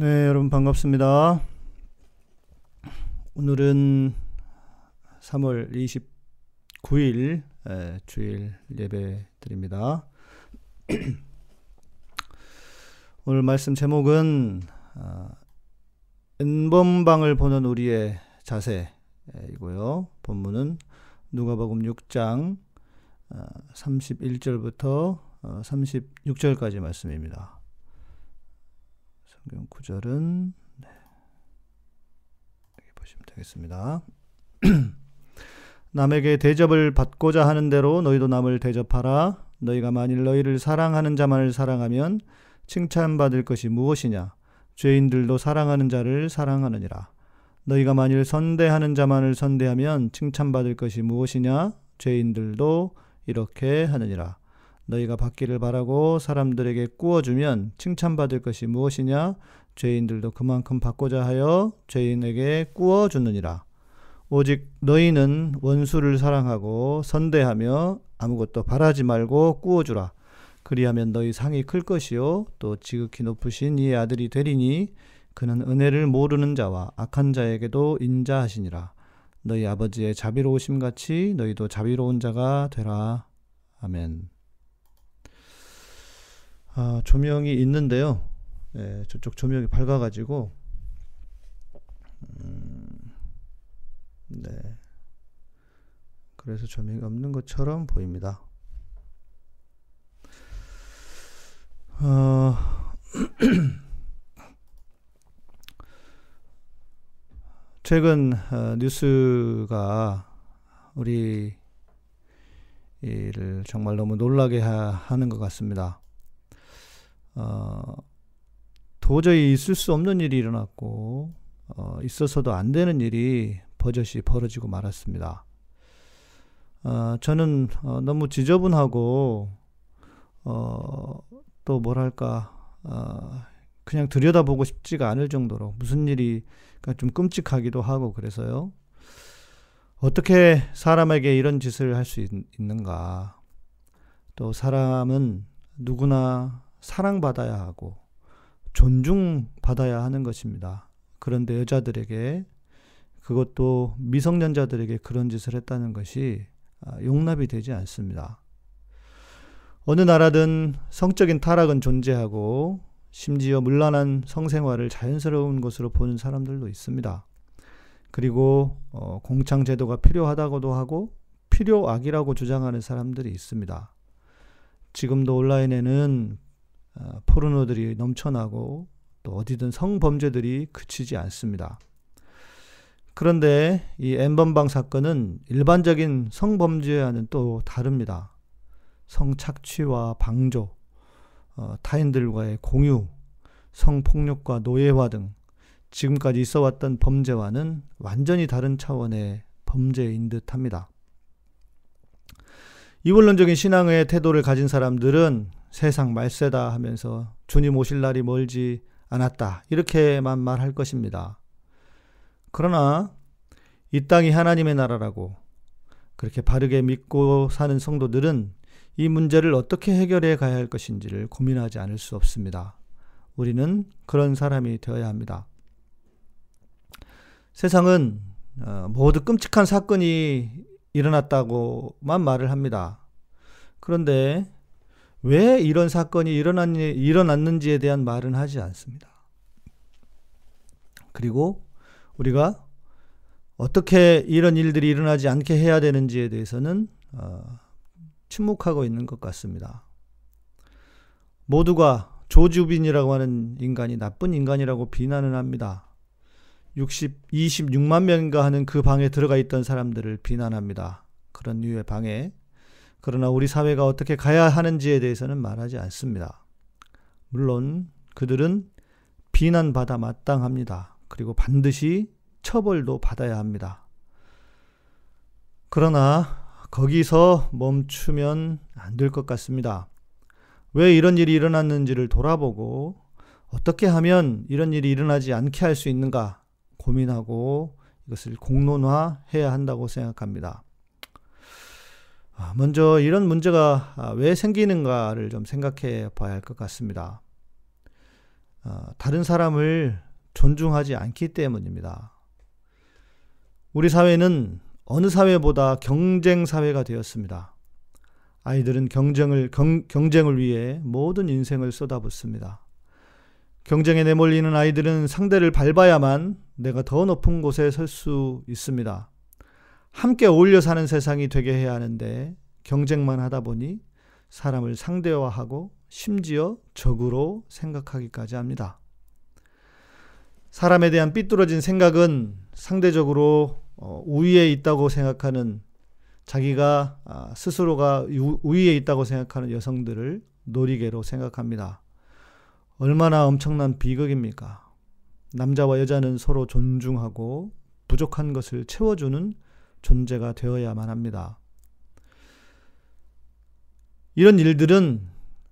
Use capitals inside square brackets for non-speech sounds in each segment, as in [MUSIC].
네, 여러분 반갑습니다. 오늘은 3월 29일 에, 주일 예배 드립니다. [CLEARS THROAT] 오늘 말씀 제목은 어, 은범방을 보는 우리의 자세이고요. 본문은 누가복음 6장 어, 31절부터 어, 36절까지 말씀입니다. 성경 구절은 네. 여기 보시면 되겠습니다. [CLEARS THROAT] 남에게 대접을 받고자 하는 대로 너희도 남을 대접하라. 너희가 만일 너희를 사랑하는 자만을 사랑하면 칭찬받을 것이 무엇이냐? 죄인들도 사랑하는 자를 사랑하느니라. 너희가 만일 선대하는 자만을 선대하면 칭찬받을 것이 무엇이냐? 죄인들도 이렇게 하느니라. 너희가 받기를 바라고 사람들에게 꾸어주면 칭찬받을 것이 무엇이냐? 죄인들도 그만큼 받고자 하여 죄인에게 꾸어주느니라. 오직 너희는 원수를 사랑하고 선대하며 아무것도 바라지 말고 꾸어주라. 그리하면 너희 상이 클 것이요 또 지극히 높으신 이의 아들이 되리니 그는 은혜를 모르는 자와 악한 자에게도 인자하시니라. 너희 아버지의 자비로우심 같이 너희도 자비로운 자가 되라. 아멘. 아, 조명이 있는데요. 네, 저쪽 조명이 밝아가지고 음, 네. 그래서 조명이 없는 것처럼 보입니다. 어, [CLEARS THROAT] 최근 어, 뉴스가 우리 이를 정말 너무 놀라게 하, 는것 같습니다. 어, 도저히 있을 수 없는 일이 일어났고 어, 있어서도 안 되는 일이 버젓이 벌어지고 말았습니다. 어, 저는 어, 너무 지저분하고 어, 또 뭐랄까 어, 그냥 들여다보고 싶지가 않을 정도로 무슨 일이 좀 끔찍하기도 하고 그래서요. 어떻게 사람에게 이런 짓을 할 수 있는가? 또 사람은 누구나 사랑받아야 하고 존중받아야 하는 것입니다. 그런데 여자들에게 그것도 미성년자들에게 그런 짓을 했다는 것이 아, 용납이 되지 않습니다. 어느 나라든 성적인 타락은 존재하고 심지어 물란한 성생활을 자연스러운 것으로 보는 사람들도 있습니다. 그리고 어, 공창 제도가 필요하다고도 하고 필요악이라고 주장하는 사람들이 있습니다. 지금도 온라인에는 어, 포르노들이 넘쳐나고 또 어디든 성범죄들이 그치지 않습니다. 그런데 이 엠번방 사건은 일반적인 성범죄와는 또 다릅니다. 성착취와 방조, 어, 타인들과의 공유, 성폭력과 노예화 등 지금까지 있어 왔던 범죄와는 완전히 다른 차원의 범죄인 듯 합니다. 이원론적인 신앙의 태도를 가진 사람들은 세상 말세다 하면서 주님 오실 날이 멀지 않았다. 이렇게만 말할 것입니다. 그러나 이 땅이 하나님의 나라라고 그렇게 바르게 믿고 사는 성도들은 이 문제를 어떻게 해결해 가야 할 것인지를 고민하지 않을 수 없습니다. 우리는 그런 사람이 되어야 합니다. 세상은 어, 모두 끔찍한 사건이 일어났다고만 말을 합니다. 그런데 왜 이런 사건이 일어났, 일어났는지에 대한 말은 하지 않습니다. 그리고 우리가 어떻게 이런 일들이 일어나지 않게 해야 되는지에 대해서는 어, 침묵하고 있는 것 같습니다. 모두가 조주빈이라고 하는 인간이 나쁜 인간이라고 비난을 합니다. 60, 26만 명인가 하는 그 방에 들어가 있던 사람들을 비난합니다. 그런 류의 방에. 그러나 우리 사회가 어떻게 가야 하는지에 대해서는 말하지 않습니다. 물론 그들은 비난받아 마땅합니다. 그리고 반드시 처벌도 받아야 합니다. 그러나 거기서 멈추면 안 될 것 같습니다. 왜 이런 일이 일어났는지를 돌아보고 어떻게 하면 이런 일이 일어나지 않게 할 수 있는가 고민하고 이것을 공론화해야 한다고 생각합니다. 아, 먼저 이런 문제가 왜 생기는가를 좀 생각해 봐야 할 것 같습니다. 어, 다른 사람을 존중하지 않기 때문입니다. 우리 사회는 어느 사회보다 경쟁 사회가 되었습니다. 아이들은 경쟁을 경, 경쟁을 위해 모든 인생을 쏟아붓습니다. 경쟁에 내몰리는 아이들은 상대를 밟아야만 내가 더 높은 곳에 설 수 있습니다. 함께 어울려 사는 세상이 되게 해야 하는데 경쟁만 하다 보니 사람을 상대화하고 심지어 적으로 생각하기까지 합니다. 사람에 대한 삐뚤어진 생각은 상대적으로 어, 우위에 있다고 생각하는 자기가 아, 스스로가 우위에 있다고 생각하는 여성들을 놀이개로 생각합니다. 얼마나 엄청난 비극입니까? 남자와 여자는 서로 존중하고 부족한 것을 채워주는 존재가 되어야만 합니다. 이런 일들은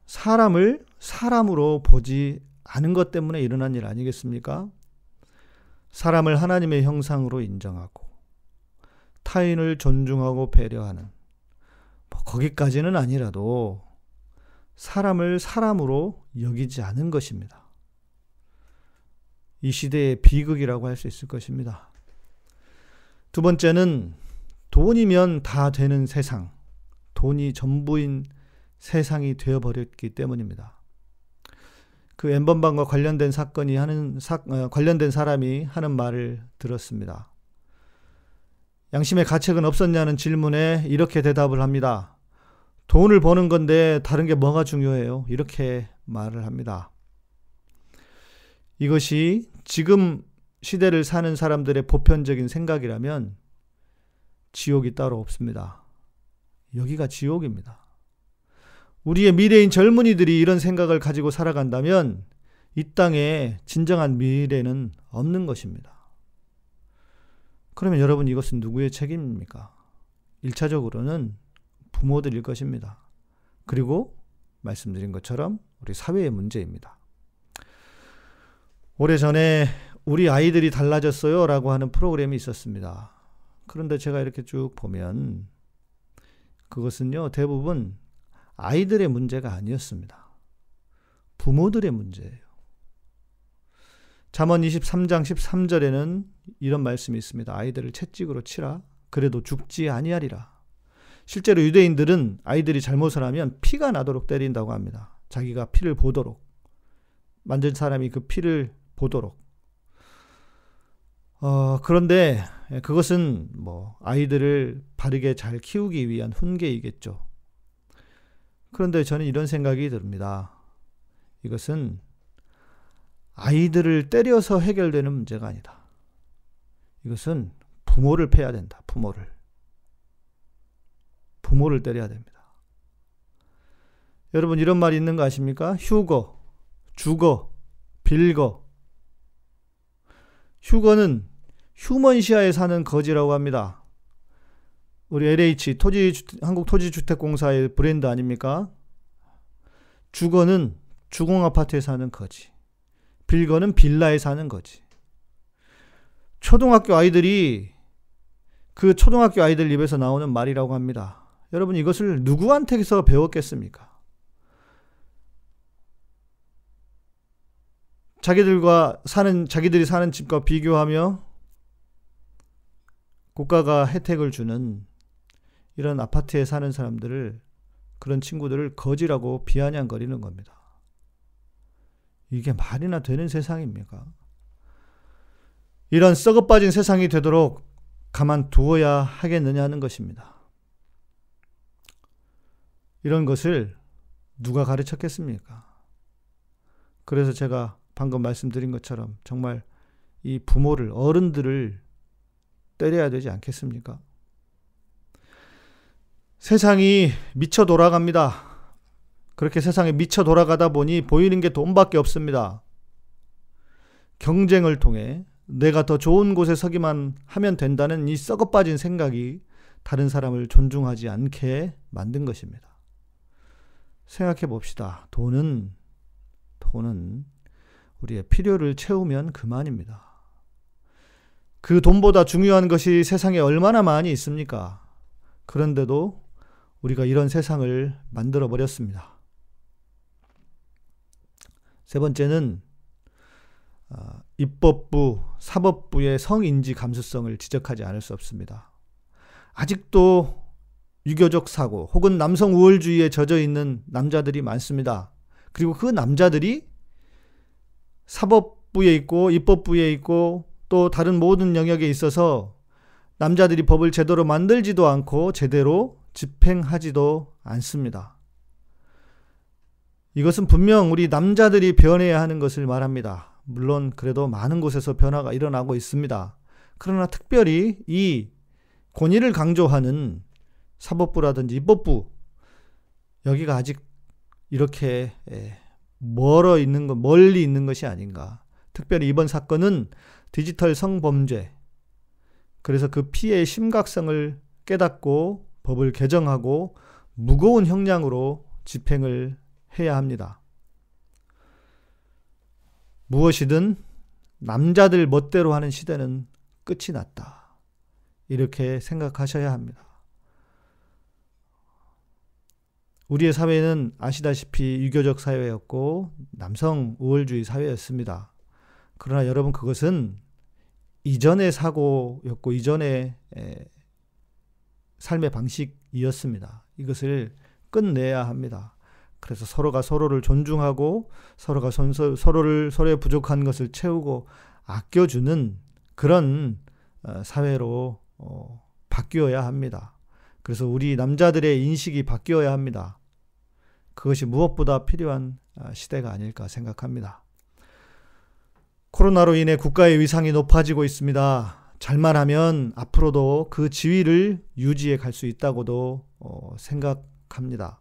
사람을 사람으로 보지 않은 것 때문에 일어난 일 아니겠습니까? 사람을 하나님의 형상으로 인정하고 타인을 존중하고 배려하는 뭐 거기까지는 아니라도 사람을 사람으로 여기지 않은 것입니다. 이 시대의 비극이라고 할 수 있을 것입니다. 두 번째는 돈이면 다 되는 세상, 돈이 전부인 세상이 되어버렸기 때문입니다. 그 엠번방과 관련된 사건이 하는 사, 어, 관련된 사람이 하는 말을 들었습니다. 양심의 가책은 없었냐는 질문에 이렇게 대답을 합니다. 돈을 버는 건데 다른 게 뭐가 중요해요? 이렇게 말을 합니다. 이것이 지금 시대를 사는 사람들의 보편적인 생각이라면 지옥이 따로 없습니다. 여기가 지옥입니다. 우리의 미래인 젊은이들이 이런 생각을 가지고 살아간다면 이 땅에 진정한 미래는 없는 것입니다. 그러면 여러분 이것은 누구의 책임입니까? 1차적으로는 부모들일 것입니다. 그리고 말씀드린 것처럼 우리 사회의 문제입니다. 오래전에 우리 아이들이 달라졌어요 라고 하는 프로그램이 있었습니다. 그런데 제가 이렇게 쭉 보면 그것은요, 대부분 아이들의 문제가 아니었습니다. 부모들의 문제예요. 잠언 23장 13절에는 이런 말씀이 있습니다. 아이들을 채찍으로 치라. 그래도 죽지 아니하리라. 실제로 유대인들은 아이들이 잘못을 하면 피가 나도록 때린다고 합니다. 자기가 피를 보도록. 만든 사람이 그 피를 보도록. 어, 그런데 그것은 뭐 아이들을 바르게 잘 키우기 위한 훈계이겠죠. 그런데 저는 이런 생각이 듭니다. 이것은 아이들을 때려서 해결되는 문제가 아니다. 이것은 부모를 패야 된다. 부모를. 부모를 때려야 됩니다. 여러분 이런 말이 있는 거 아십니까? 휴거, 주거, 빌거. 휴거는 휴먼시아에 사는 거지라고 합니다. 우리 LH 토지 한국 토지주택공사의 브랜드 아닙니까? 주거는 주공 아파트에 사는 거지. 빌거는 빌라에 사는 거지. 초등학교 아이들이 그 초등학교 아이들 입에서 나오는 말이라고 합니다. 여러분 이것을 누구한테서 배웠겠습니까? 자기들과 사는 자기들이 사는 집과 비교하며 국가가 혜택을 주는 이런 아파트에 사는 사람들을 그런 친구들을 거지라고 비아냥거리는 겁니다. 이게 말이나 되는 세상입니까? 이런 썩어 빠진 세상이 되도록 가만두어야 하겠느냐 하는 것입니다. 이런 것을 누가 가르쳤겠습니까? 그래서 제가 방금 말씀드린 것처럼 정말 이 부모를, 어른들을 때려야 되지 않겠습니까? 세상이 미쳐 돌아갑니다. 그렇게 세상에 미쳐 돌아가다 보니 보이는 게 돈밖에 없습니다. 경쟁을 통해 내가 더 좋은 곳에 서기만 하면 된다는 이 썩어 빠진 생각이 다른 사람을 존중하지 않게 만든 것입니다. 생각해 봅시다. 돈은, 돈은 우리의 필요를 채우면 그만입니다. 그 돈보다 중요한 것이 세상에 얼마나 많이 있습니까? 그런데도 우리가 이런 세상을 만들어 버렸습니다. 세 번째는 입법부, 사법부의 성인지 감수성을 지적하지 않을 수 없습니다. 아직도 유교적 사고 혹은 남성 우월주의에 젖어 있는 남자들이 많습니다. 그리고 그 남자들이 사법부에 있고 입법부에 있고 또 다른 모든 영역에 있어서 남자들이 법을 제대로 만들지도 않고 제대로 집행하지도 않습니다. 이것은 분명 우리 남자들이 변해야 하는 것을 말합니다. 물론 그래도 많은 곳에서 변화가 일어나고 있습니다. 그러나 특별히 이 권위를 강조하는 사법부라든지 입법부 여기가 아직 이렇게 멀어 있는 것, 멀리 있는 것이 아닌가. 특별히 이번 사건은 디지털 성범죄. 그래서 그 피해의 심각성을 깨닫고 법을 개정하고 무거운 형량으로 집행을 해야 합니다. 무엇이든 남자들 멋대로 하는 시대는 끝이 났다. 이렇게 생각하셔야 합니다. 우리의 사회는 아시다시피 유교적 사회였고 남성 우월주의 사회였습니다. 그러나 여러분 그것은 이전의 사고였고 이전의 삶의 방식이었습니다. 이것을 끝내야 합니다. 그래서 서로가 서로를 존중하고 서로가 서로를 서로의 부족한 것을 채우고 아껴주는 그런 어, 사회로 어, 바뀌어야 합니다. 그래서 우리 남자들의 인식이 바뀌어야 합니다. 그것이 무엇보다 필요한 아, 시대가 아닐까 생각합니다. 코로나로 인해 국가의 위상이 높아지고 있습니다. 잘만 하면 앞으로도 그 지위를 유지해 갈 수 있다고도 어, 생각합니다.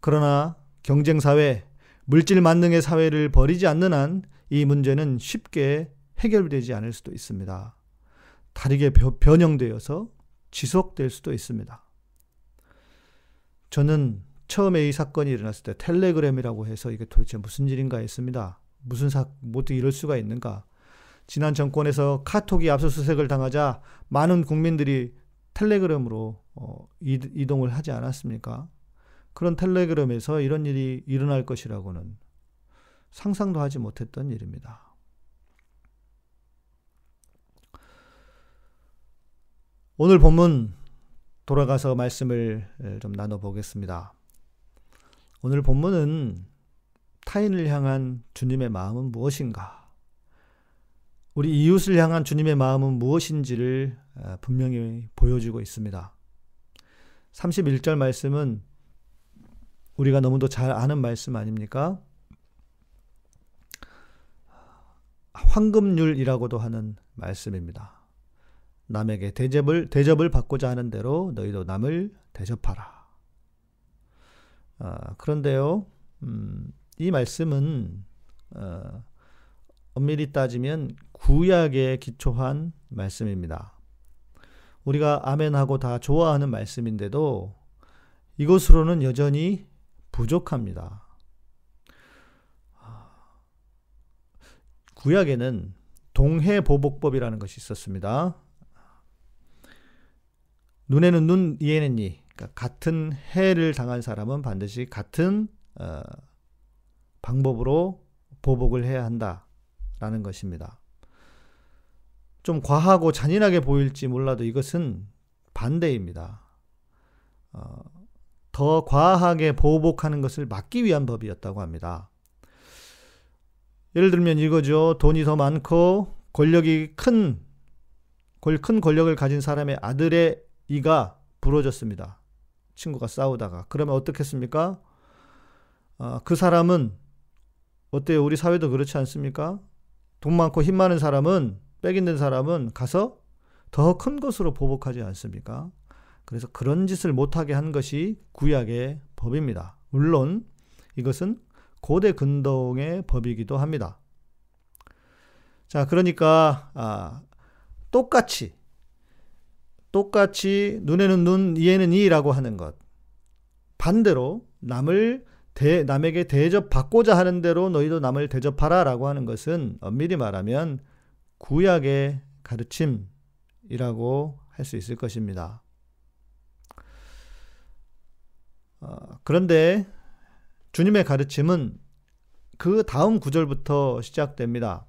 그러나 경쟁 사회, 물질 만능의 사회를 버리지 않는 한 이 문제는 쉽게 해결되지 않을 수도 있습니다. 다르게 변형되어서 지속될 수도 있습니다. 저는 처음에 이 사건이 일어났을 때 텔레그램이라고 해서 이게 도대체 무슨 일인가 했습니다. 무슨 사, 뭐 어떻게 이럴 수가 있는가. 지난 정권에서 카톡이 압수수색을 당하자 많은 국민들이 텔레그램으로 어, 이동을 하지 않았습니까? 그런 텔레그램에서 이런 일이 일어날 것이라고는 상상도 하지 못했던 일입니다. 오늘 본문 돌아가서 말씀을 좀 나눠보겠습니다. 오늘 본문은 타인을 향한 주님의 마음은 무엇인가? 우리 이웃을 향한 주님의 마음은 무엇인지를 아, 분명히 보여주고 있습니다. 31절 말씀은 우리가 너무도 잘 아는 말씀 아닙니까? 황금률이라고도 하는 말씀입니다. 남에게 대접을 대접을 받고자 하는 대로 너희도 남을 대접하라. 아, 그런데요, 음, 이 말씀은 어, 엄밀히 따지면 구약에 기초한 말씀입니다. 우리가 아멘하고 다 좋아하는 말씀인데도 이것으로는 여전히 부족합니다. 구약에는 동해보복법이라는 것이 있었습니다. 눈에는 눈, 이에는 이. 그러니까 같은 해를 당한 사람은 반드시 같은 어, 방법으로 보복을 해야 한다라는 것입니다. 좀 과하고 잔인하게 보일지 몰라도 이것은 반대입니다. 어, 더 과하게 보복하는 것을 막기 위한 법이었다고 합니다. 예를 들면 이거죠. 돈이 더 많고 권력이 큰, 큰 권력을 가진 사람의 아들의 이가 부러졌습니다. 친구가 싸우다가. 그러면 어떻겠습니까? 어, 그 사람은 어때요? 우리 사회도 그렇지 않습니까? 돈 많고 힘 많은 사람은 빽 있는 사람은 가서 더 큰 것으로 보복하지 않습니까? 그래서 그런 짓을 못하게 한 것이 구약의 법입니다. 물론 이것은 고대 근동의 법이기도 합니다. 자, 그러니까 아, 똑같이 똑같이 눈에는 눈, 이에는 이라고 하는 것. 반대로 남을 대, 남에게 대접받고자 하는 대로 너희도 남을 대접하라라고 하는 것은 엄밀히 말하면 구약의 가르침이라고 할 수 있을 것입니다. 어, 그런데 주님의 가르침은 그 다음 구절부터 시작됩니다.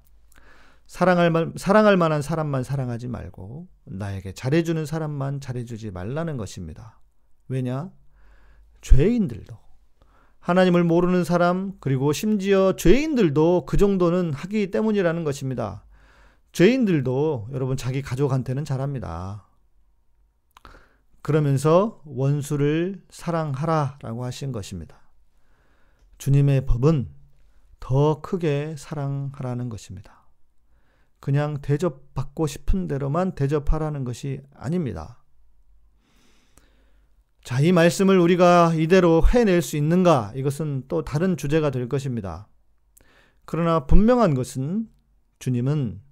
사랑할, 만, 사랑할 만한 사람만 사랑하지 말고 나에게 잘해주는 사람만 잘해주지 말라는 것입니다. 왜냐? 죄인들도 하나님을 모르는 사람 그리고 심지어 죄인들도 그 정도는 하기 때문이라는 것입니다. 죄인들도 여러분 자기 가족한테는 잘합니다. 그러면서 원수를 사랑하라라고 하신 것입니다. 주님의 법은 더 크게 사랑하라는 것입니다. 그냥 대접받고 싶은 대로만 대접하라는 것이 아닙니다. 자, 이 말씀을 우리가 이대로 해낼 수 있는가? 이것은 또 다른 주제가 될 것입니다. 그러나 분명한 것은 주님은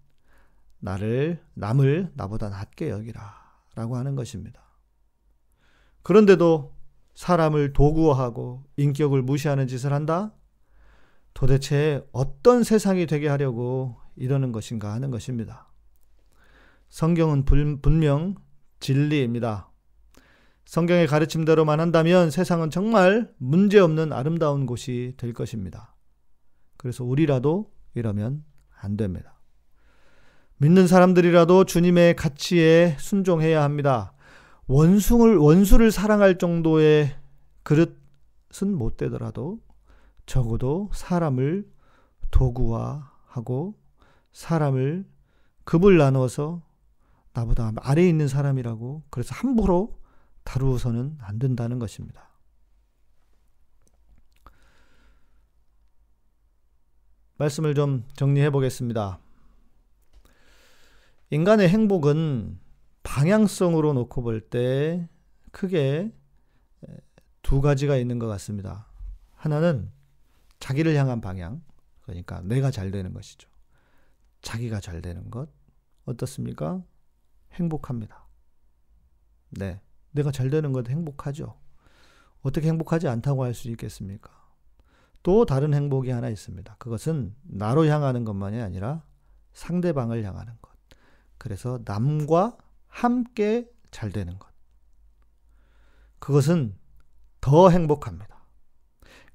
나를, 남을 나보다 낫게 여기라. 라고 하는 것입니다. 그런데도 사람을 도구화하고 인격을 무시하는 짓을 한다? 도대체 어떤 세상이 되게 하려고 이러는 것인가 하는 것입니다. 성경은 분명 진리입니다. 성경의 가르침대로만 한다면 세상은 정말 문제없는 아름다운 곳이 될 것입니다. 그래서 우리라도 이러면 안 됩니다. 믿는 사람들이라도 주님의 가치에 순종해야 합니다. 원숭을, 원수를 사랑할 정도의 그릇은 못 되더라도 적어도 사람을 도구화하고 사람을 급을 나눠서 나보다 아래에 있는 사람이라고 그래서 함부로 다루어서는 안 된다는 것입니다. 말씀을 좀 정리해 보겠습니다. 인간의 행복은 방향성으로 놓고 볼 때 크게 두 가지가 있는 것 같습니다. 하나는 자기를 향한 방향, 그러니까 내가 잘 되는 것이죠. 자기가 잘 되는 것 어떻습니까? 행복합니다. 네. 내가 잘 되는 것 행복하죠. 어떻게 행복하지 않다고 할 수 있겠습니까? 또 다른 행복이 하나 있습니다. 그것은 나로 향하는 것만이 아니라 상대방을 향하는 것. 그래서 남과 함께 잘 되는 것. 그것은 더 행복합니다.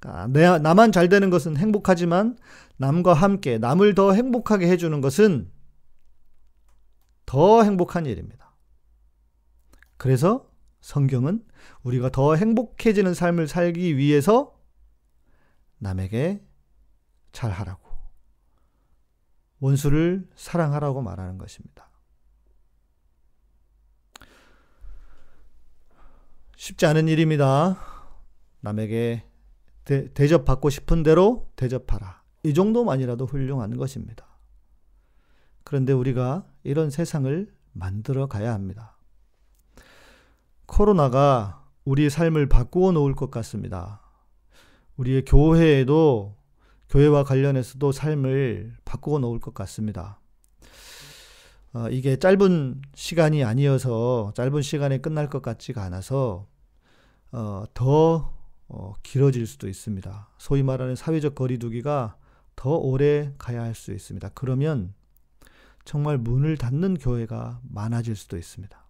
그러니까 내, 나만 잘 되는 것은 행복하지만 남과 함께 남을 더 행복하게 해주는 것은 더 행복한 일입니다. 그래서 성경은 우리가 더 행복해지는 삶을 살기 위해서 남에게 잘하라고 원수를 사랑하라고 말하는 것입니다. 쉽지 않은 일입니다. 남에게 대, 대접받고 싶은 대로 대접하라. 이 정도만이라도 훌륭한 것입니다. 그런데 우리가 이런 세상을 만들어 가야 합니다. 코로나가 우리 삶을 바꾸어 놓을 것 같습니다. 우리의 교회에도 교회와 관련해서도 삶을 바꾸어 놓을 것 같습니다. 어, 이게 짧은 시간이 아니어서 짧은 시간에 끝날 것 같지가 않아서 어, 더 어, 길어질 수도 있습니다. 소위 말하는 사회적 거리두기가 더 오래 가야 할 수 있습니다. 그러면 정말 문을 닫는 교회가 많아질 수도 있습니다.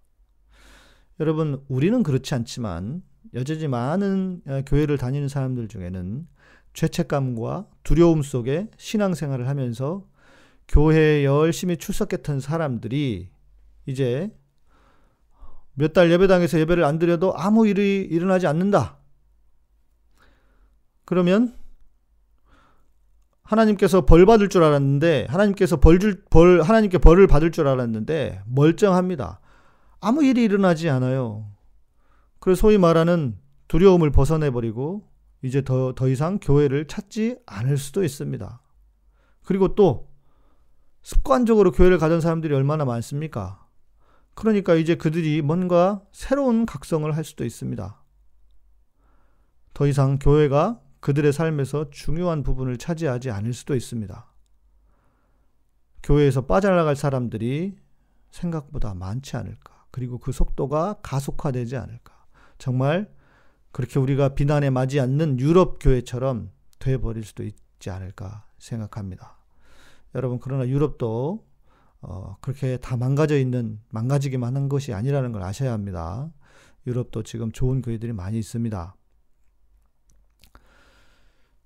여러분, 우리는 그렇지 않지만 여전히 많은 어, 교회를 다니는 사람들 중에는 죄책감과 두려움 속에 신앙생활을 하면서 교회에 열심히 출석했던 사람들이 이제 몇 달 예배당에서 예배를 안 드려도 아무 일이 일어나지 않는다. 그러면 하나님께서 벌 받을 줄 알았는데 하나님께서 벌 줄, 벌, 하나님께 벌을 받을 줄 알았는데 멀쩡합니다. 아무 일이 일어나지 않아요. 그래서 소위 말하는 두려움을 벗어내 버리고 이제 더, 더 이상 교회를 찾지 않을 수도 있습니다. 그리고 또 습관적으로 교회를 가던 사람들이 얼마나 많습니까? 그러니까 이제 그들이 뭔가 새로운 각성을 할 수도 있습니다. 더 이상 교회가 그들의 삶에서 중요한 부분을 차지하지 않을 수도 있습니다. 교회에서 빠져나갈 사람들이 생각보다 많지 않을까. 그리고 그 속도가 가속화되지 않을까. 정말 그렇게 우리가 비난에 맞지 않는 유럽 교회처럼 돼버릴 수도 있지 않을까 생각합니다. 여러분, 그러나 유럽도 어, 그렇게 다 망가져 있는, 망가지기만 한 것이 아니라는 걸 아셔야 합니다. 유럽도 지금 좋은 교회들이 많이 있습니다.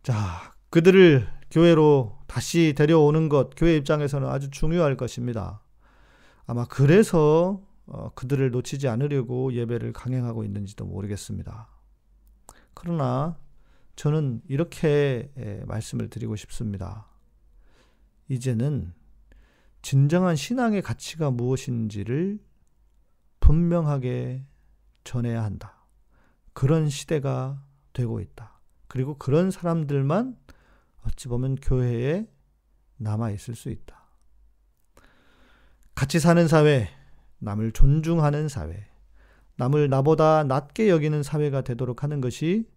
자, 그들을 교회로 다시 데려오는 것, 교회 입장에서는 아주 중요할 것입니다. 아마 그래서 어, 그들을 놓치지 않으려고 예배를 강행하고 있는지도 모르겠습니다. 그러나 저는 이렇게 말씀을 드리고 싶습니다. 이제는 진정한 신앙의 가치가 무엇인지를 분명하게 전해야 한다. 그런 시대가 되고 있다. 그리고 그런 사람들만 어찌 보면 교회에 남아 있을 수 있다. 같이 사는 사회, 남을 존중하는 사회, 남을 나보다 낮게 여기는 사회가 되도록 하는 것이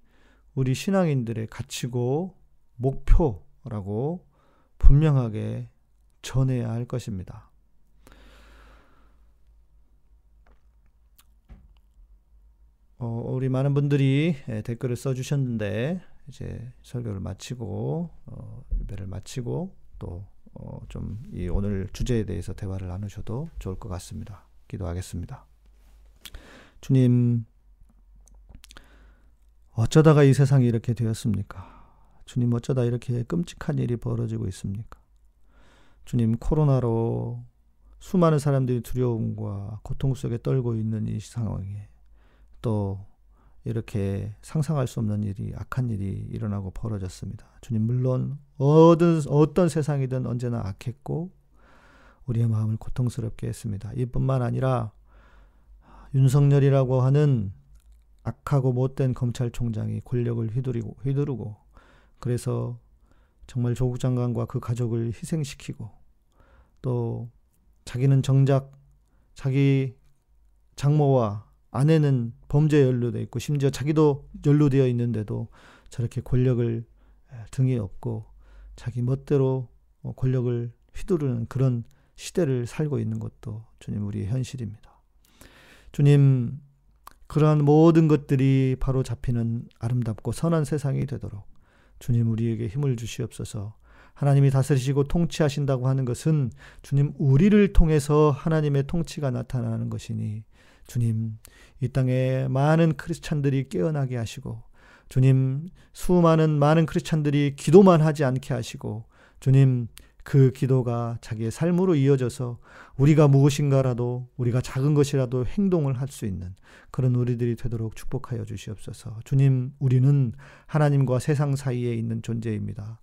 우리 신앙인들의 가치고 목표라고 분명하게 전해야 할 것입니다. 어, 우리 많은 분들이 예, 댓글을 써주셨는데 이제 설교를 마치고 어, 예배를 마치고 또좀이 어, 오늘 주제에 대해서 대화를 나누셔도 좋을 것 같습니다. 기도하겠습니다. 주님 어쩌다가 이 세상이 이렇게 되었습니까? 주님 어쩌다 이렇게 끔찍한 일이 벌어지고 있습니까? 주님 코로나로 수많은 사람들이 두려움과 고통 속에 떨고 있는 이 상황에 또 이렇게 상상할 수 없는 일이 악한 일이 일어나고 벌어졌습니다. 주님 물론 어떤 어떤 세상이든 언제나 악했고 우리의 마음을 고통스럽게 했습니다. 이뿐만 아니라 윤석열이라고 하는 악하고 못된 검찰총장이 권력을 휘두르고 휘두르고 그래서 정말 조국 장관과 그 가족을 희생시키고 또 자기는 정작 자기 장모와 아내는 범죄에 연루돼 있고 심지어 자기도 연루되어 있는데도 저렇게 권력을 등에 업고 자기 멋대로 어, 권력을 휘두르는 그런 시대를 살고 있는 것도 주님 우리의 현실입니다. 주님 그러한 모든 것들이 바로 잡히는 아름답고 선한 세상이 되도록 주님 우리에게 힘을 주시옵소서. 하나님이 다스리시고 통치하신다고 하는 것은 주님 우리를 통해서 하나님의 통치가 나타나는 것이니 주님, 이 땅에 많은 크리스찬들이 깨어나게 하시고, 주님, 수많은 많은 크리스찬들이 기도만 하지 않게 하시고, 주님, 그 기도가 자기의 삶으로 이어져서 우리가 무엇인가라도 우리가 작은 것이라도 행동을 할 수 있는 그런 우리들이 되도록 축복하여 주시옵소서. 주님, 우리는 하나님과 세상 사이에 있는 존재입니다.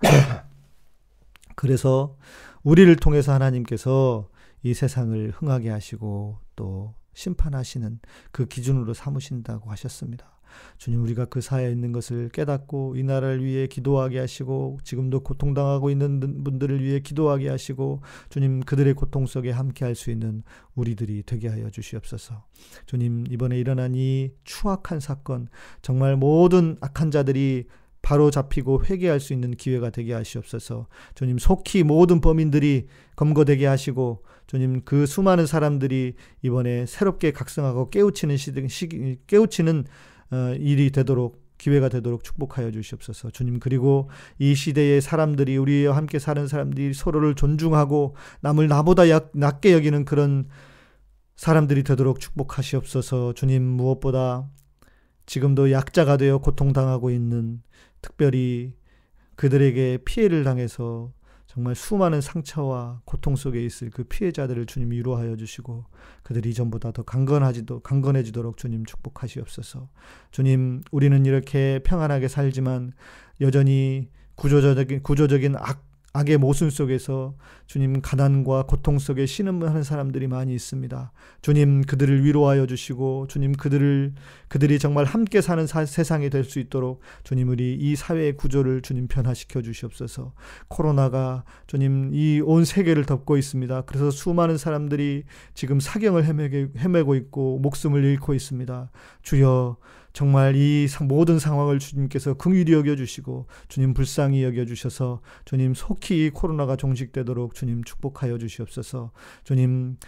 [COUGHS] 그래서 우리를 통해서 하나님께서 이 세상을 흥하게 하시고 또 심판하시는 그 기준으로 삼으신다고 하셨습니다. 주님 우리가 그 사회에 있는 것을 깨닫고 이 나라를 위해 기도하게 하시고 지금도 고통당하고 있는 분들을 위해 기도하게 하시고 주님 그들의 고통 속에 함께 할 수 있는 우리들이 되게 하여 주시옵소서. 주님 이번에 일어난 이 추악한 사건 정말 모든 악한 자들이 바로 잡히고 회개할 수 있는 기회가 되게 하시옵소서. 주님 속히 모든 범인들이 검거되게 하시고 주님 그 수많은 사람들이 이번에 새롭게 각성하고 깨우치는 시기 깨우치는 어, 일이 되도록 기회가 되도록 축복하여 주시옵소서. 주님 그리고 이 시대의 사람들이 우리와 함께 사는 사람들이 서로를 존중하고 남을 나보다 약, 낮게 여기는 그런 사람들이 되도록 축복하시옵소서. 주님 무엇보다 지금도 약자가 되어 고통당하고 있는 특별히 그들에게 피해를 당해서 정말 수많은 상처와 고통 속에 있을 그 피해자들을 주님 위로하여 주시고 그들이 이전보다 더 강건하지도 강건해지도록 주님 축복하시옵소서. 주님 우리는 이렇게 평안하게 살지만 여전히 구조적인 구조적인 악 악의 모순 속에서 주님 가난과 고통 속에 신음하는 사람들이 많이 있습니다. 주님 그들을 위로하여 주시고 주님 그들을 그들이 정말 함께 사는 사, 세상이 될 수 있도록 주님 우리 이 사회의 구조를 주님 변화시켜 주시옵소서. 코로나가 주님 이 온 세계를 덮고 있습니다. 그래서 수많은 사람들이 지금 사경을 헤매고 있고 목숨을 잃고 있습니다. 주여 정말 이 모든 상황을 주님께서 긍휼히 여겨 주시고 주님 불쌍히 여겨 주셔서 주님 속히 코로나가 종식되도록 주님 축복하여 주시옵소서. 주님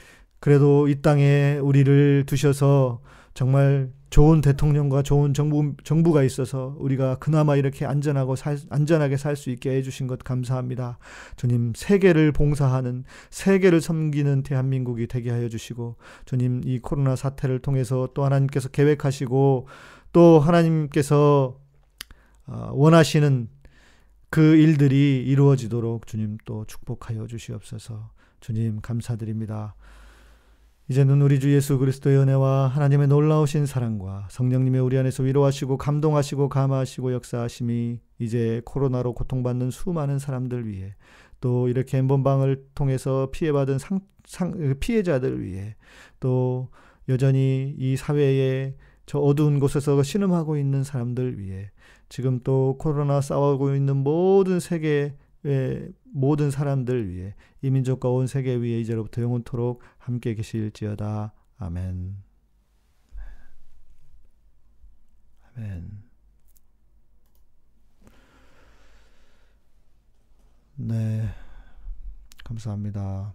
그래도 이 땅에 우리를 두셔서 정말 좋은 대통령과 좋은 정부, 정부가 있어서 우리가 그나마 이렇게 안전하고 살, 안전하게 살 수 있게 해주신 것 감사합니다. 주님, 세계를 봉사하는, 세계를 섬기는 대한민국이 되게 하여 주시고, 주님, 이 코로나 사태를 통해서 또 하나님께서 계획하시고, 또 하나님께서 어, 원하시는 그 일들이 이루어지도록 주님 또 축복하여 주시옵소서. 주님 감사드립니다. 이제는 우리 주 예수 그리스도의 은혜와 하나님의 놀라우신 사랑과 성령님의 우리 안에서 위로하시고 감동하시고 감화하시고 역사하심이 이제 코로나로 고통받는 수많은 사람들 위해 또 이렇게 엠번방을 통해서 피해받은 상, 상, 피해자들 위해 또 여전히 이 사회에 저 어두운 곳에서 신음하고 있는 사람들 위해 지금 또 코로나 싸우고 있는 모든 세계의 모든 사람들 위해 이 민족과 온 세계 위에 이제로부터 영원토록 함께 계실지어다. 아멘. 아멘. 네. 감사합니다.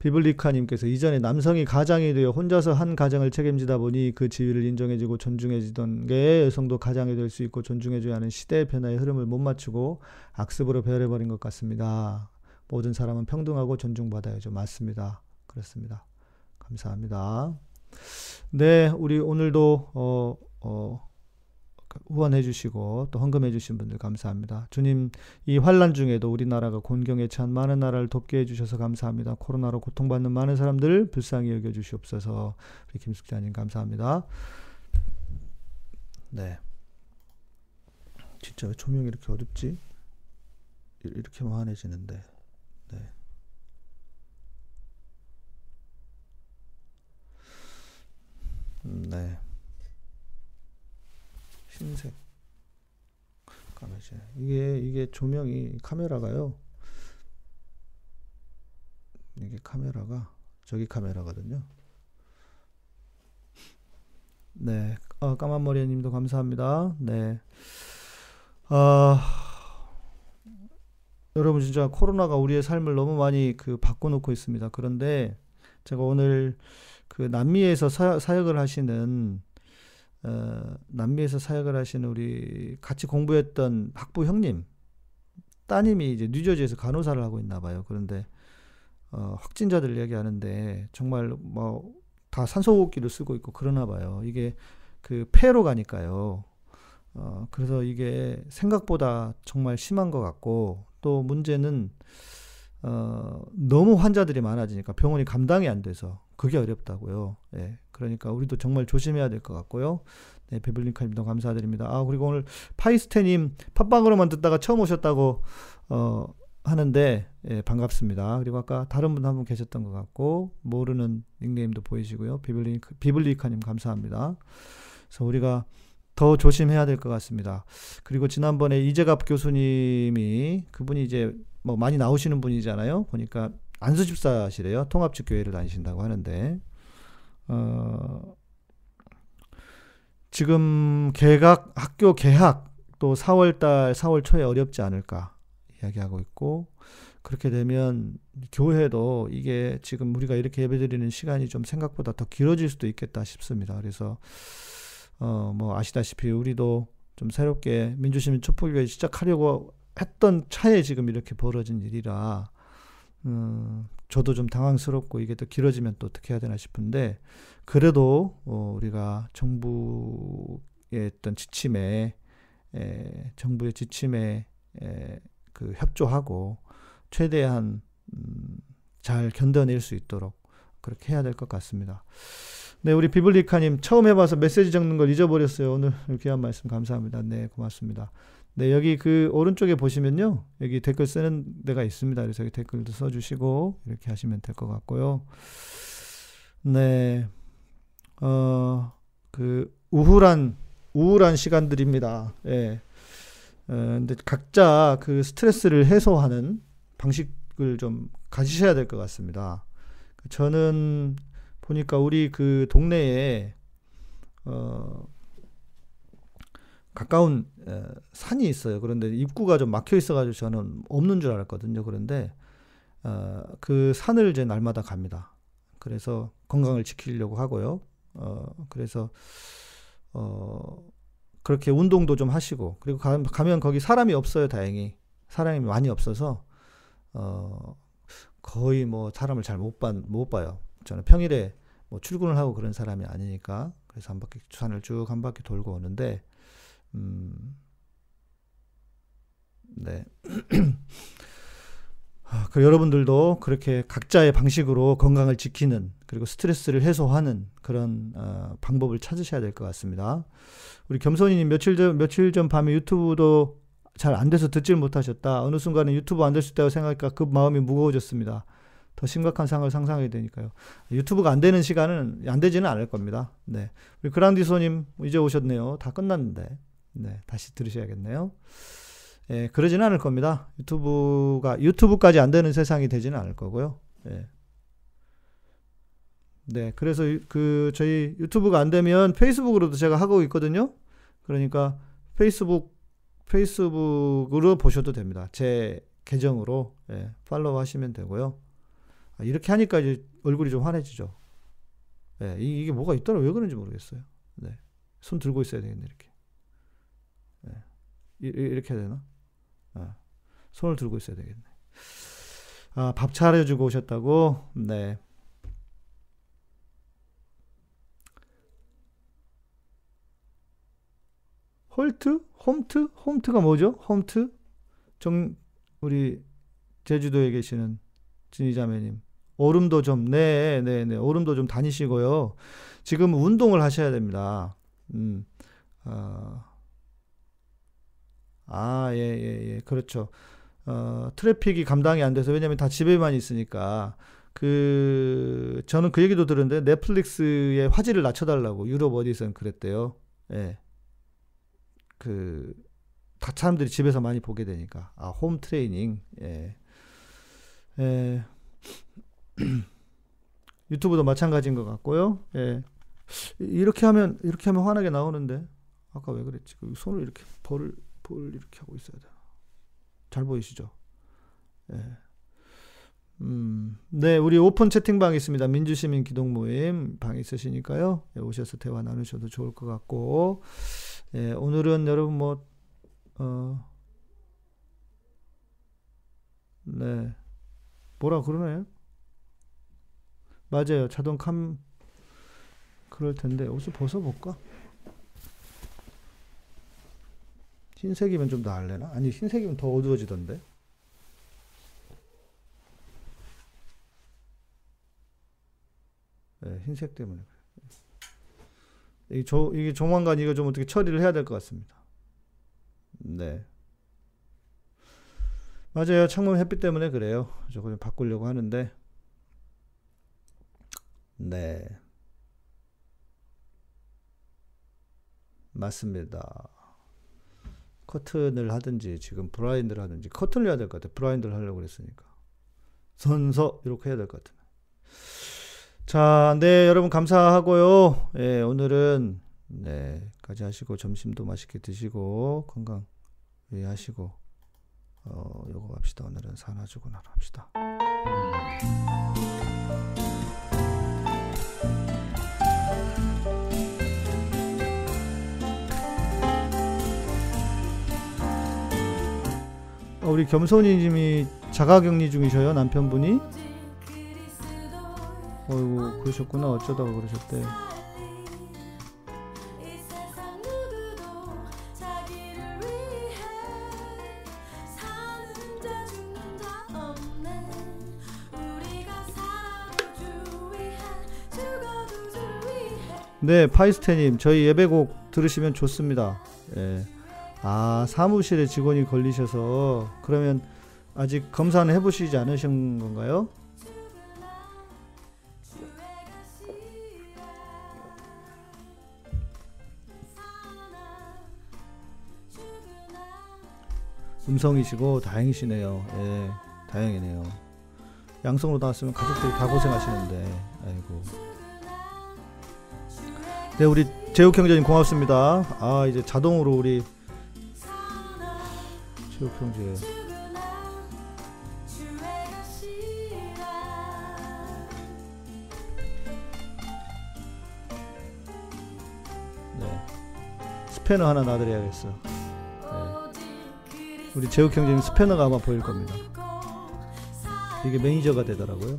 비블리카님께서 이전에 남성이 가장이 되어 혼자서 한 가정을 책임지다 보니 그 지위를 인정해주고 존중해주던 게 여성도 가장이 될 수 있고 존중해줘야 하는 시대의 변화의 흐름을 못 맞추고 악습으로 배열해버린 것 같습니다. 모든 사람은 평등하고 존중받아야죠. 맞습니다. 그렇습니다. 감사합니다. 네, 우리 오늘도 어, 어, 후원해 주시고 또 헌금해 주신 분들 감사합니다. 주님 이 환란 중에도 우리나라가 곤경에 처한 많은 나라를 돕게 해 주셔서 감사합니다. 코로나로 고통받는 많은 사람들 불쌍히 여겨 주시옵소서. 우리 김숙자님 감사합니다. 네. 진짜 왜 조명이 이렇게 어둡지? 이렇게 환해지는데. 네. 음, 네. 흰색. 까매지 이게 이게 조명이 카메라가요. 이게 카메라가 저기 카메라거든요. 네. 어, 까만 머리 님도 감사합니다. 네. 아, 여러분 진짜 코로나가 우리의 삶을 너무 많이 그 바꿔놓고 있습니다. 그런데 제가 오늘 그 남미에서 사, 사역을 하시는 어, 남미에서 사역을 하시는 우리 같이 공부했던 학부 형님 따님이 이제 뉴저지에서 간호사를 하고 있나 봐요. 그런데 어, 확진자들 얘기하는데 정말 뭐 다 산소호흡기를 쓰고 있고 그러나 봐요. 이게 그 폐로 가니까요. 어, 그래서 이게 생각보다 정말 심한 것 같고 또 문제는 어, 너무 환자들이 많아지니까 병원이 감당이 안 돼서 그게 어렵다고요. 예. 그러니까 우리도 정말 조심해야 될 것 같고요. 네, 베블링카님도 감사드립니다. 아, 그리고 오늘 파이스테님 팟빵으로만 듣다가 처음 오셨다고, 어, 하는데, 예, 반갑습니다. 그리고 아까 다른 분 한 분 계셨던 것 같고, 모르는 닉네임도 보이시고요. 비블리, 비블리카님 감사합니다. 그래서 우리가 더 조심해야 될 것 같습니다. 그리고 지난번에 이재갑 교수님이 그분이 이제 뭐 많이 나오시는 분이잖아요. 보니까 안수집사시래요. 통합집 교회를 다니신다고 하는데 어, 지금 개각 학교 개학 또 4월달 4월 초에 어렵지 않을까 이야기하고 있고 그렇게 되면 교회도 이게 지금 우리가 이렇게 예배드리는 시간이 좀 생각보다 더 길어질 수도 있겠다 싶습니다. 그래서 어 뭐 아시다시피 우리도 좀 새롭게 민주시민 촛불교회 시작하려고 했던 차에 지금 이렇게 벌어진 일이라 음, 저도 좀 당황스럽고 이게 더 길어지면 또 어떻게 해야 되나 싶은데 그래도 어, 우리가 정부의 어떤 지침에 에, 정부의 지침에 에, 그 협조하고 최대한 음, 잘 견뎌낼 수 있도록 그렇게 해야 될 것 같습니다. 네, 우리 비블리카님 처음 해봐서 메시지 적는 걸 잊어버렸어요. 오늘 귀한 말씀 감사합니다. 네, 고맙습니다. 네, 여기 그 오른쪽에 보시면요. 여기 댓글 쓰는 데가 있습니다. 그래서 여기 댓글도 써주시고, 이렇게 하시면 될 것 같고요. 네. 어, 그, 우울한, 우울한 시간들입니다. 예. 어, 근데 각자 그 스트레스를 해소하는 방식을 좀 가지셔야 될 것 같습니다. 저는 보니까 우리 그 동네에, 어, 가까운 에, 산이 있어요. 그런데 입구가 좀 막혀 있어가지고 저는 없는 줄 알았거든요. 그런데 어, 그 산을 이제 날마다 갑니다. 그래서 건강을 지키려고 하고요. 어, 그래서 어, 그렇게 운동도 좀 하시고 그리고 가, 면 거기 사람이 없어요. 다행히 사람이 많이 없어서 어, 거의 뭐 사람을 잘못못 봐요. 저는 평일에 뭐 출근을 하고 그런 사람이 아니니까 그래서 한 바퀴 산을 쭉 한 바퀴 돌고 오는데 음. 네. [CLEARS THROAT] 아, 그 여러분들도 그렇게 각자의 방식으로 건강을 지키는 그리고 스트레스를 해소하는 그런 어, 방법을 찾으셔야 될 것 같습니다. 우리 겸손이님 며칠 전 며칠 전 밤에 유튜브도 잘 안 돼서 듣질 못하셨다. 어느 순간에 유튜브 안 될 수 있다고 생각하니까 그 마음이 무거워졌습니다. 더 심각한 상황을 상상하게 되니까요. 유튜브가 안 되는 시간은 안 되지는 않을 겁니다. 네, 우리 그랑디소님 이제 오셨네요. 다 끝났는데, 네 다시 들으셔야겠네요. 예, 그러지는 않을 겁니다. 유튜브가 유튜브까지 안 되는 세상이 되지는 않을 거고요. 예. 네, 그래서 그 저희 유튜브가 안 되면 페이스북으로도 제가 하고 있거든요. 그러니까 페이스북 페이스북으로 보셔도 됩니다. 제 계정으로 예, 팔로우 하시면 되고요. 아, 이렇게 하니까 이제 얼굴이 좀 환해지죠. 예, 이게 뭐가 있더라 왜 그런지 모르겠어요. 네, 손 들고 있어야 되겠네 이렇게. 예, 이렇게 해야 되나? 아, 손을 들고 있어야 되겠네. 아, 밥 차려주고 오셨다고? 네. 홀트? 홈트? 홈트가 뭐죠? 홈트? 정, 우리 제주도에 계시는 진희자매님. 오름도 좀, 네, 네, 네. 오름도 좀 다니시고요. 지금 운동을 하셔야 됩니다. 음, 어, 아, 예, 예, 예. 그렇죠. 어, 트래픽이 감당이 안 돼서, 왜냐면 다 집에만 있으니까. 그, 저는 그 얘기도 들었는데, 넷플릭스의 화질을 낮춰달라고, 유럽 어디선 그랬대요. 예. 그, 다 사람들이 집에서 많이 보게 되니까. 아, 홈 트레이닝. 예. 예. [CLEARS THROAT] 유튜브도 마찬가지인 것 같고요. 예. 이렇게 하면, 이렇게 하면 환하게 나오는데. 아까 왜 그랬지? 그 손을 이렇게 벌을, 볼 이렇게 하고 있어야 되나. 잘 보이시죠? 예. 음, 네, 우리 오픈 채팅방 있습니다. 민주시민 기동 모임 방 있으시니까요. 예, 오셔서 대화 나누셔도 좋을 것 같고, 예, 오늘은 여러분 뭐, 어, 네, 뭐라 그러나요? 맞아요. 자동 캄, 그럴 텐데, 옷을 벗어볼까? 흰색이면 좀 나을래나? 아니 흰색이면 더 어두워지던데. 네, 흰색 때문에. 이 조, 이게 조만간 이거 좀 어떻게 처리를 해야 될 것 같습니다. 네. 맞아요. 창문 햇빛 때문에 그래요. 저거 좀 바꾸려고 하는데. 네. 맞습니다. 커튼을 하든지 지금 브라인드를 하든지 커튼을 해야 될 것 같아. 브라인드를 하려고 그랬으니까. 선서 이렇게 해야 될 것 같아. 자, 네, 여러분 감사하고요. 예, 오늘은 네까지 하시고 점심도 맛있게 드시고 건강 유의하시고 어, 요거 합시다. 오늘은 산화주고 나라 합시다. 우리 겸손이님이 자가격리 중이셔요 남편분이? 어이구 그러셨구나. 어쩌다가 그러셨대. 네 파이스테님 저희 예배곡 들으시면 좋습니다. 예. 아, 사무실에 직원이 걸리셔서 그러면 아직 검사는 해보시지 않으신 건가요? 음성이시고 다행이시네요. 예, 다행이네요. 양성으로 나왔으면 가족들이 다 고생하시는데, 아이고. 네, 우리 제욱 형제님 고맙습니다. 아, 이제 자동으로 우리 제욱 형제. 네. 스패너 하나 놔드려야겠어 네. 우리 제욱 형제님 스패너가 아마 보일 겁니다. 이게 매니저가 되더라고요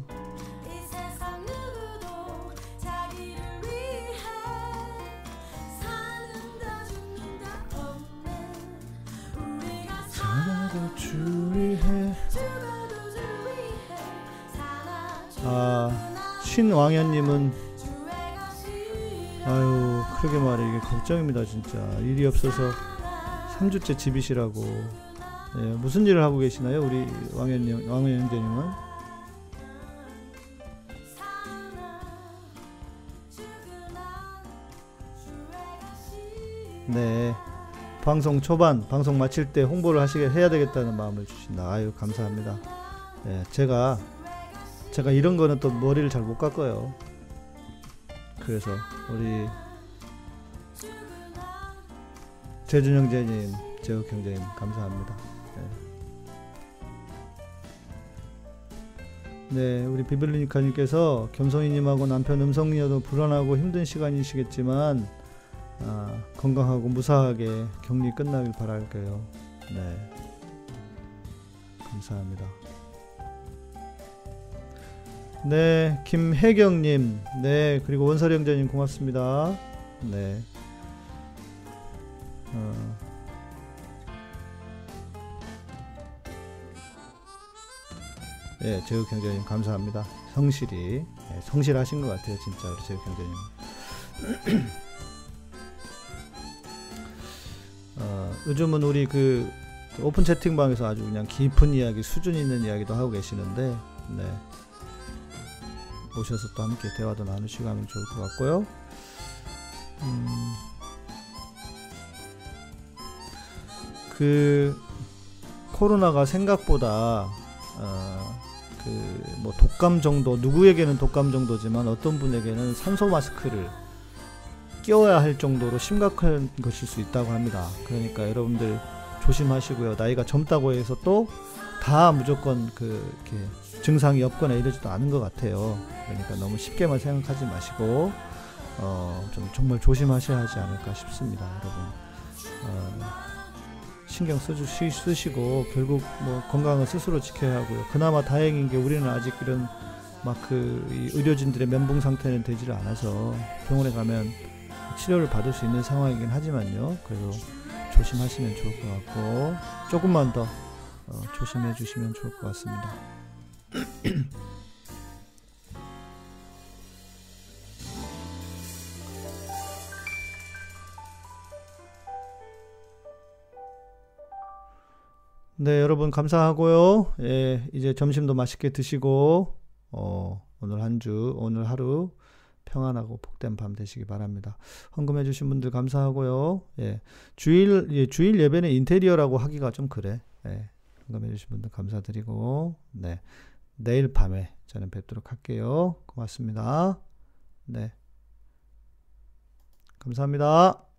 아 신왕현님은 아유 그러게 말해 이게 걱정입니다 진짜. 일이 없어서 3주째 집이시라고. 예, 무슨 일을 하고 계시나요 우리 왕현님 왕현 형제님은? 네. 방송 초반 방송 마칠 때 홍보를 하시게 해야 되겠다는 마음을 주신다. 아유 감사합니다. 예, 제가 제가 이런 거는 또 머리를 잘 못 깎아요 그래서 우리 재준 형제님, 재욱 형제님 감사합니다. 네, 네 우리 비블리니카님께서 겸손이님하고 남편 음성이어도 불안하고 힘든 시간이시겠지만 아, 건강하고 무사하게 격리 끝나길 바랄게요. 네, 감사합니다. 네, 김혜경님, 네, 그리고 원설이 형제님 고맙습니다. 네. 어. 예, 제육 경제님 감사합니다. 성실히 예, 성실하신 것 같아요, 진짜 우리 제육 경제님. [CLEARS THROAT] 어, 요즘은 우리 그 오픈 채팅방에서 아주 그냥 깊은 이야기, 수준 있는 이야기도 하고 계시는데, 네. 오셔서 또 함께 대화도 나누시고 하면 좋을 것 같고요. 음, 그 코로나가 생각보다 어, 그뭐 독감 정도 누구에게는 독감 정도지만 어떤 분에게는 산소 마스크를 끼워야 할 정도로 심각한 것일 수 있다고 합니다. 그러니까 여러분들 조심하시고요. 나이가 젊다고 해서 또 다 무조건 그 이렇게 증상이 없거나 이러지도 않은 것 같아요. 그러니까 너무 쉽게만 생각하지 마시고 어, 좀 정말 조심하셔야 하지 않을까 싶습니다, 여러분. 어, 신경 쓰시, 쓰시고 결국 뭐 건강은 스스로 지켜야 하고요. 그나마 다행인 게 우리는 아직 이런 막그 의료진들의 면봉 상태는 되지를 않아서 병원에 가면 치료를 받을 수 있는 상황이긴 하지만요. 그래도 조심하시면 좋을 것 같고 조금만 더 어, 조심해 주시면 좋을 것 같습니다. [CLEARS THROAT] 네, 여러분 감사하고요. 예, 이제 점심도 맛있게 드시고 어, 오늘 한 주, 오늘 하루 평안하고 복된 밤 되시기 바랍니다. 헌금해 주신 분들 감사하고요. 예. 주일 예, 주일 예배는 인테리어라고 하기가 좀 그래. 예. 헌금해 주신 분들 감사드리고 네. 내일 밤에 저는 뵙도록 할게요. 고맙습니다. 네. 감사합니다.